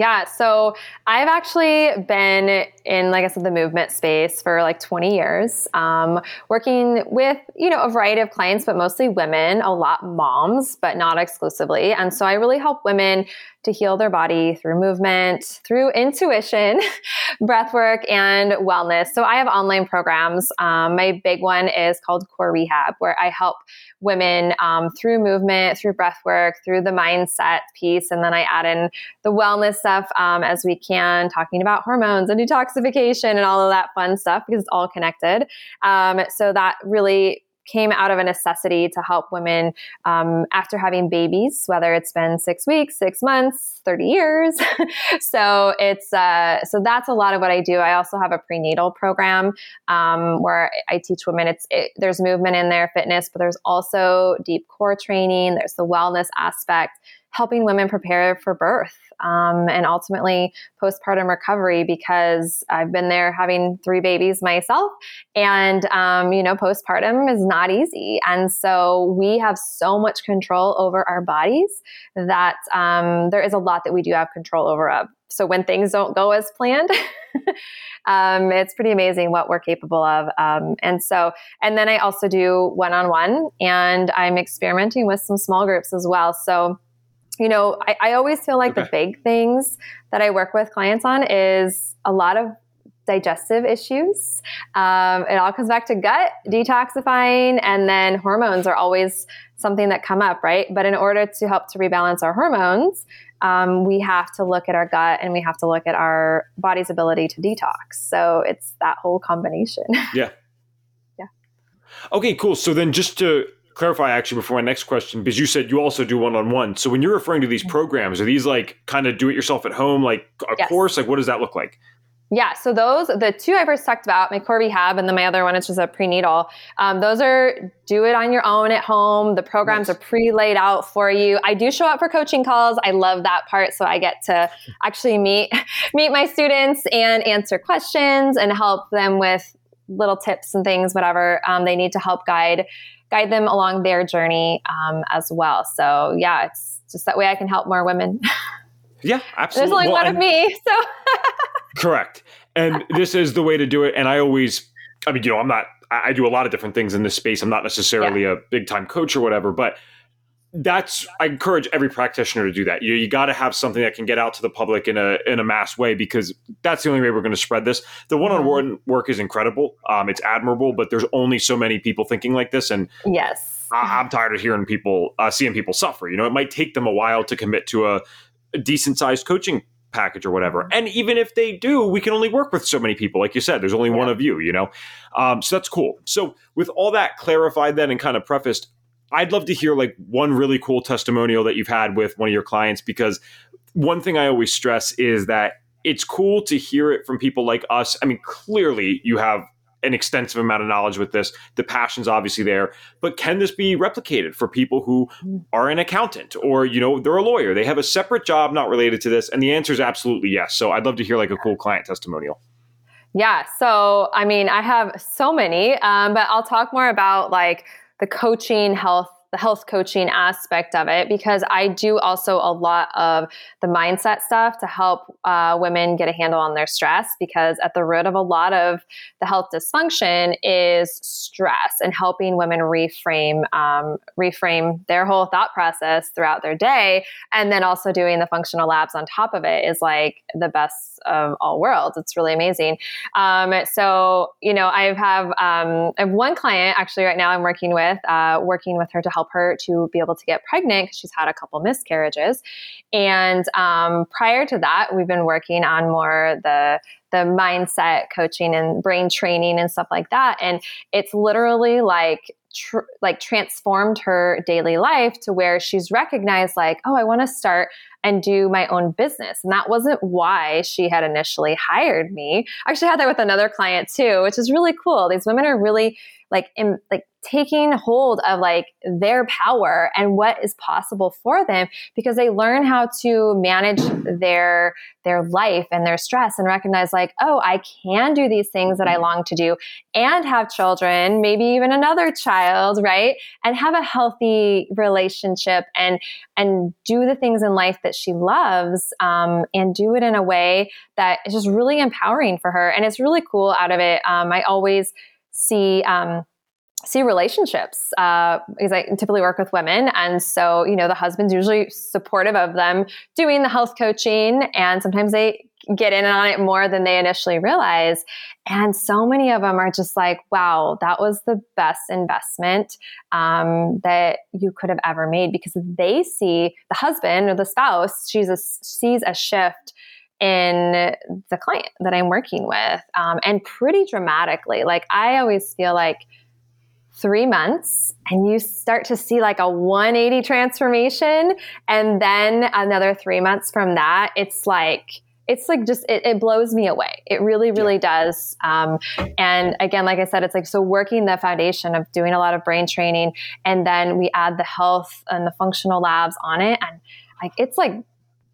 Yeah, so I've actually been in, like I said, the movement space for like 20 years, um, working with, you know, a variety of clients, but mostly women, a lot moms, but not exclusively. And so I really help women to heal their body through movement, through intuition, (laughs) breath work, and wellness. So I have online programs. Um, my big one is called Core Rehab, where I help women um, through movement, through breath work, through the mindset piece. And then I add in the wellness stuff um, as we can, talking about hormones and detoxification and all of that fun stuff because it's all connected. Um, so that really came out of a necessity to help women um, after having babies, whether it's been six weeks, six months, 30 years. (laughs) so it's uh, so that's a lot of what I do. I also have a prenatal program um, where I teach women. It's it, there's movement in there, fitness, but there's also deep core training. There's the wellness aspect helping women prepare for birth um, and ultimately postpartum recovery because I've been there having three babies myself. And, um, you know, postpartum is not easy. And so we have so much control over our bodies that um, there is a lot that we do have control over. So when things don't go as planned, (laughs) um, it's pretty amazing what we're capable of. Um, and so, and then I also do one on one, and I'm experimenting with some small groups as well. So, you know, I, I always feel like okay. the big things that I work with clients on is a lot of digestive issues. Um, it all comes back to gut detoxifying, and then hormones are always something that come up, right? But in order to help to rebalance our hormones, um, we have to look at our gut and we have to look at our body's ability to detox. So it's that whole combination. (laughs) Yeah. yeah. Okay, cool. So then just to clarify actually before my next question because you said you also do one-on-one so when you're referring to these mm-hmm. programs are these like kind of do it yourself at home like a yes. course like what does that look like yeah, so those the two I first talked about, my core rehab, and then my other one is just a prenatal. Um, those are do it on your own at home. The programs nice. are pre-laid out for you. I do show up for coaching calls. I love that part, so I get to (laughs) actually meet meet my students and answer questions and help them with little tips and things, whatever um, they need to help guide guide them along their journey um, as well. So yeah, it's just that way I can help more women. (laughs) Yeah, absolutely. There's only well, one of me, so correct. And (laughs) this is the way to do it. And I always, I mean, you know, I'm not. I do a lot of different things in this space. I'm not necessarily yeah. a big time coach or whatever, but that's I encourage every practitioner to do that. You you got to have something that can get out to the public in a in a mass way because that's the only way we're going to spread this. The one on one work is incredible. Um, it's admirable, but there's only so many people thinking like this, and yes, I, am tired of hearing people uh, seeing people suffer. You know, it might take them a while to commit to a, a decent sized coaching package or whatever. And even if they do, we can only work with so many people. Like you said, there's only yeah. one of you, you know? Um, so that's cool. So with all that clarified then and kind of prefaced, I'd love to hear like one really cool testimonial that you've had with one of your clients because one thing I always stress is that it's cool to hear it from people like us. I mean, clearly you have an extensive amount of knowledge with this. The passion's obviously there, but can this be replicated for people who are an accountant or you know they're a lawyer? They have a separate job not related to this, and the answer is absolutely yes. So I'd love to hear like a cool client testimonial. Yeah. So I mean, I have so many, um, but I'll talk more about like the coaching health the health coaching aspect of it because I do also a lot of the mindset stuff to help uh, women get a handle on their stress because at the root of a lot of the health dysfunction is stress and helping women reframe um, reframe their whole thought process throughout their day. And then also doing the functional labs on top of it is like the best of all worlds. It's really amazing. Um, so you know I have um, I have one client actually right now I'm working with uh, working with her to help help her to be able to get pregnant because she's had a couple miscarriages. And um, prior to that, we've been working on more the the mindset coaching and brain training and stuff like that. And it's literally like Tr- like transformed her daily life to where she's recognized like oh i want to start and do my own business and that wasn't why she had initially hired me i actually had that with another client too which is really cool these women are really like in like taking hold of like their power and what is possible for them because they learn how to manage their their life and their stress and recognize like oh i can do these things that i long to do and have children maybe even another child right? And have a healthy relationship and and do the things in life that she loves um, and do it in a way that is just really empowering for her. And it's really cool out of it. Um, i always see um, see relationships uh, because I typically work with women. And so, you know, the husband's usually supportive of them doing the health coaching, and sometimes they get in on it more than they initially realize. And so many of them are just like, wow, that was the best investment um, that you could have ever made because they see the husband or the spouse, she's a, sees a shift in the client that I'm working with um, and pretty dramatically. Like, I always feel like, three months and you start to see like a 180 transformation. And then another three months from that, it's like, it's like just it, it, blows me away it really really does um, and again like i said it's like so working the foundation of doing a lot of brain training and then we add the health and the functional labs on it and like it's like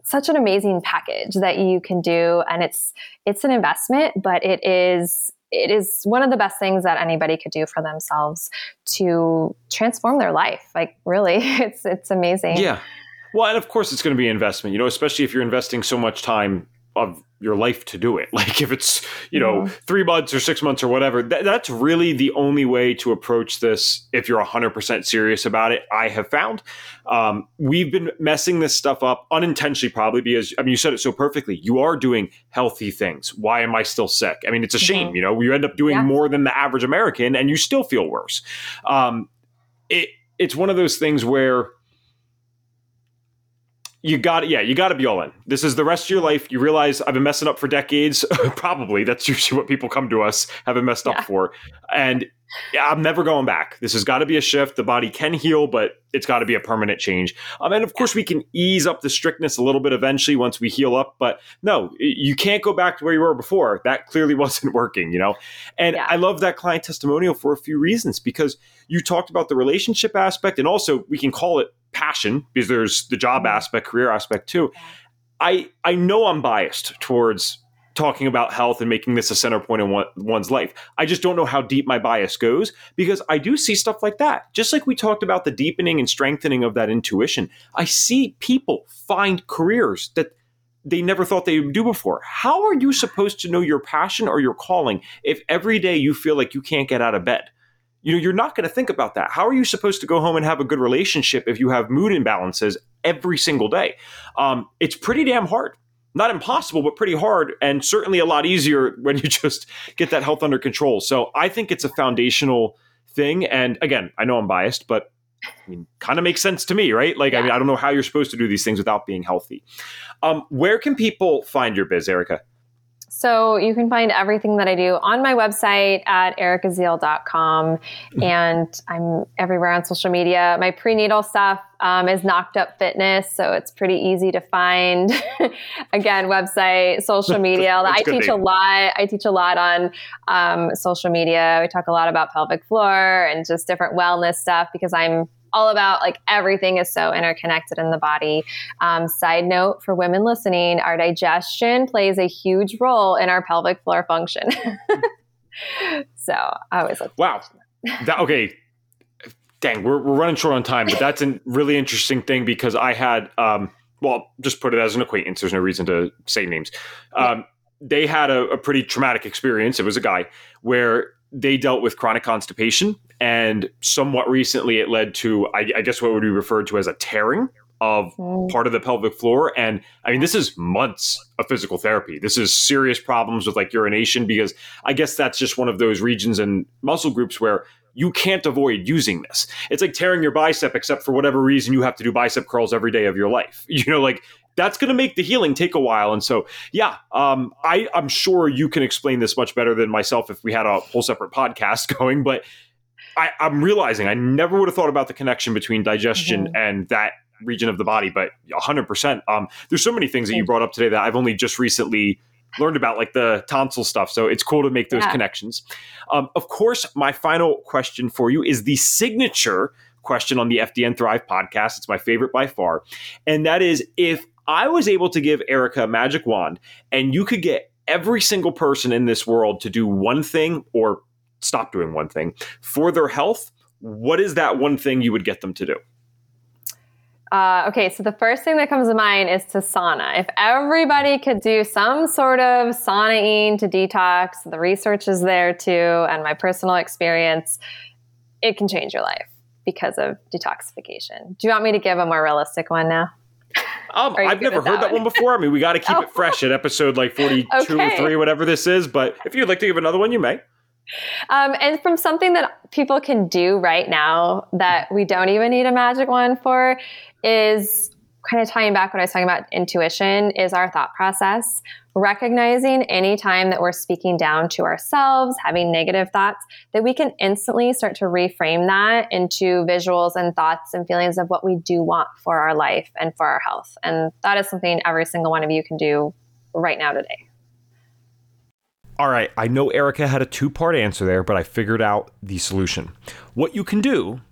such an amazing package that you can do and it's it's an investment but it is it is one of the best things that anybody could do for themselves to transform their life. Like really, (laughs) it's it's amazing. Yeah. Well, and of course it's going to be an investment, you know, especially if you're investing so much time of your life to do it. (laughs) Like if it's, you know, mm-hmm. three months or six months or whatever, th- that's really the only way to approach this if you're 100% serious about it, I have found. Um, we've been messing this stuff up unintentionally, probably because, I mean, you said it so perfectly. You are doing healthy things. Why am I still sick? I mean, it's a shame, mm-hmm. you know, you end up doing yeah. more than the average American and you still feel worse. Um, it, it's one of those things where you got. Yeah, you got to be all in. This is the rest of your life. You realize I've been messing up for decades. (laughs) Probably that's usually what people come to us have been messed yeah. up for. And I'm never going back. This has got to be a shift. The body can heal, but it's got to be a permanent change. Um, and of course, we can ease up the strictness a little bit eventually once we heal up. But no, you can't go back to where you were before. That clearly (laughs) wasn't working, you know? And yeah. I love that client testimonial for a few reasons because you talked about the relationship aspect and also we can call it passion because there's the job mm-hmm. aspect, career aspect too. I I know I'm biased towards talking about health and making this a center point in one, one's life. I just don't know how deep my bias goes because I do see stuff like that. Just like we talked about the deepening and strengthening of that intuition, I see people find careers that they never thought they would do before. How are you supposed to know your passion or your calling if every day you feel like you can't get out of bed? You know you're not going to think about that how are you supposed to go home and have a good relationship if you have mood imbalances every single day um, it's pretty damn hard not impossible but pretty hard and certainly a lot easier (laughs) when you just get that health under control so i think it's a foundational thing and again i know i'm biased but I mean, kind of makes sense to me, right? Like, yeah. I mean, I don't know how you're supposed to do these things without being healthy. Um, where can people find your biz, Erica? So you can find everything that I do on my website at ericaziel.com. Mm-hmm. And I'm everywhere on social media. My prenatal stuff um, is Knocked Up Fitness. So it's pretty easy to find. (laughs) Again, website, social media. (laughs) I teach a lot. I teach a lot on um, social media. We talk a lot about pelvic floor and just different wellness stuff because I'm all about like everything is so interconnected in the body. Um, side note for women listening, our digestion plays a huge role in our pelvic floor function. (laughs) so I always look. Wow. That, okay. Dang, we're, we're running short on time, but that's a really interesting thing because I had, um, well, just put it as an acquaintance. There's no reason to say names. Um, they had a, a pretty traumatic experience. It was a guy where they dealt with chronic constipation, and somewhat recently it led to, I, I guess, what would be referred to as a tearing of mm. part of the pelvic floor. And I mean, this is months of physical therapy. This is serious problems with like urination because I guess that's just one of those regions and muscle groups where you can't avoid using this. It's like tearing your bicep, except for whatever reason you have to do bicep curls every day of your life. (laughs) You know, like that's going to make the healing take a while. And so, yeah, um, I, I'm sure you can explain this much better than myself if we had a whole separate podcast (laughs) going. But I, am realizing I never would have thought about the connection between digestion mm-hmm. and that region of the body. But 100%. Um, there's so many things that you brought up today that I've only just recently learned about, like the tonsil stuff. So it's cool to make those yeah. connections. Um, of course, my final question for you is the signature question on the FDN Thrive podcast. It's my favorite by far. And that is if I was able to give Erica a magic wand and you could get every single person in this world to do one thing or stop doing one thing for their health, what is that one thing you would get them to do? Uh, okay, so the first thing that comes to mind is to sauna. If everybody could do some sort of saunaing to detox, the research is there too, and my personal experience, it can change your life because of detoxification. Do you want me to give a more realistic one now? (laughs) Um, I've never heard that one? one? before. I mean, we got to keep oh. it (laughs) fresh at episode like 42 okay. or 3, whatever this is. But if you'd like to give another one, you may. Um, and from something that people can do right now that we don't even need a magic wand for is kind of tying back what I was talking about intuition is our thought process. Recognizing any time that we're speaking down to ourselves, having negative thoughts, that we can instantly start to reframe that into visuals and thoughts and feelings of what we do want for our life and for our health. And that is something every single one of you can do right now today. All right, I know Erica had a two part answer there, but I figured out the solution. What you can do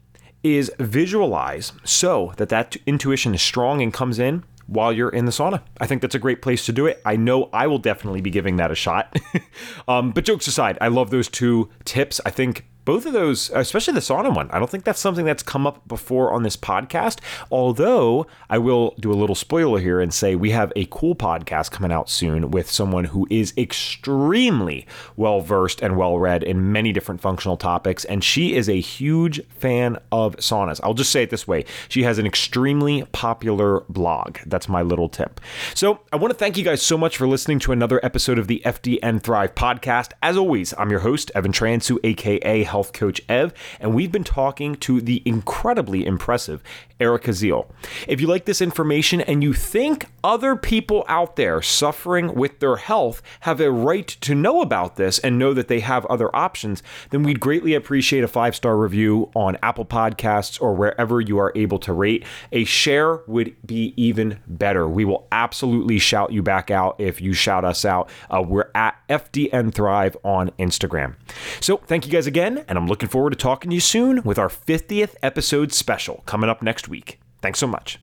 is visualize so that that intuition is strong and comes in while you're in the sauna. I think that's a great place to do it. I know I will definitely be giving that a shot. (laughs) um, but jokes aside, I love those two tips. I think both of those, especially the sauna one, I don't think that's something that's come up before on this podcast. Although I will do a little spoiler here and say we have a cool podcast coming out soon with someone who is extremely well versed and well read in many different functional topics. And she is a huge fan of saunas. I'll just say it this way she has an extremely popular blog. That's my little tip. So I want to thank you guys so much for listening to another episode of the FDN Thrive podcast. As always, I'm your host, Evan Transue, aka health coach Ev, and we've been talking to the incredibly impressive Erica Ziel. If you like this information and you think other people out there suffering with their health have a right to know about this and know that they have other options, then we'd greatly appreciate a five star review on Apple Podcasts or wherever you are able to rate. A share would be even better. We will absolutely shout you back out if you shout us out. Uh, we're at FDN Thrive on Instagram. So thank you guys again, and I'm looking forward to talking to you soon with our 50th episode special coming up next week week. Thanks so much.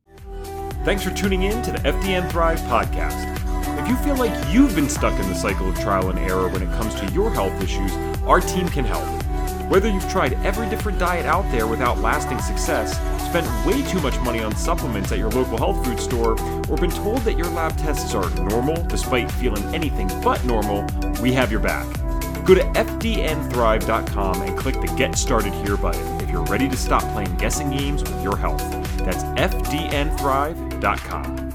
Thanks for tuning in to the FDN Thrive podcast. If you feel like you've been stuck in the cycle of trial and error when it comes to your health issues, our team can help. Whether you've tried every different diet out there without lasting success, spent way too much money on supplements at your local health food store, or been told that your lab tests are normal despite feeling anything but normal, we have your back. Go to FDNthrive.com and click the Get Started Here button if you're ready to stop playing guessing games with your health. That's FDNthrive.com.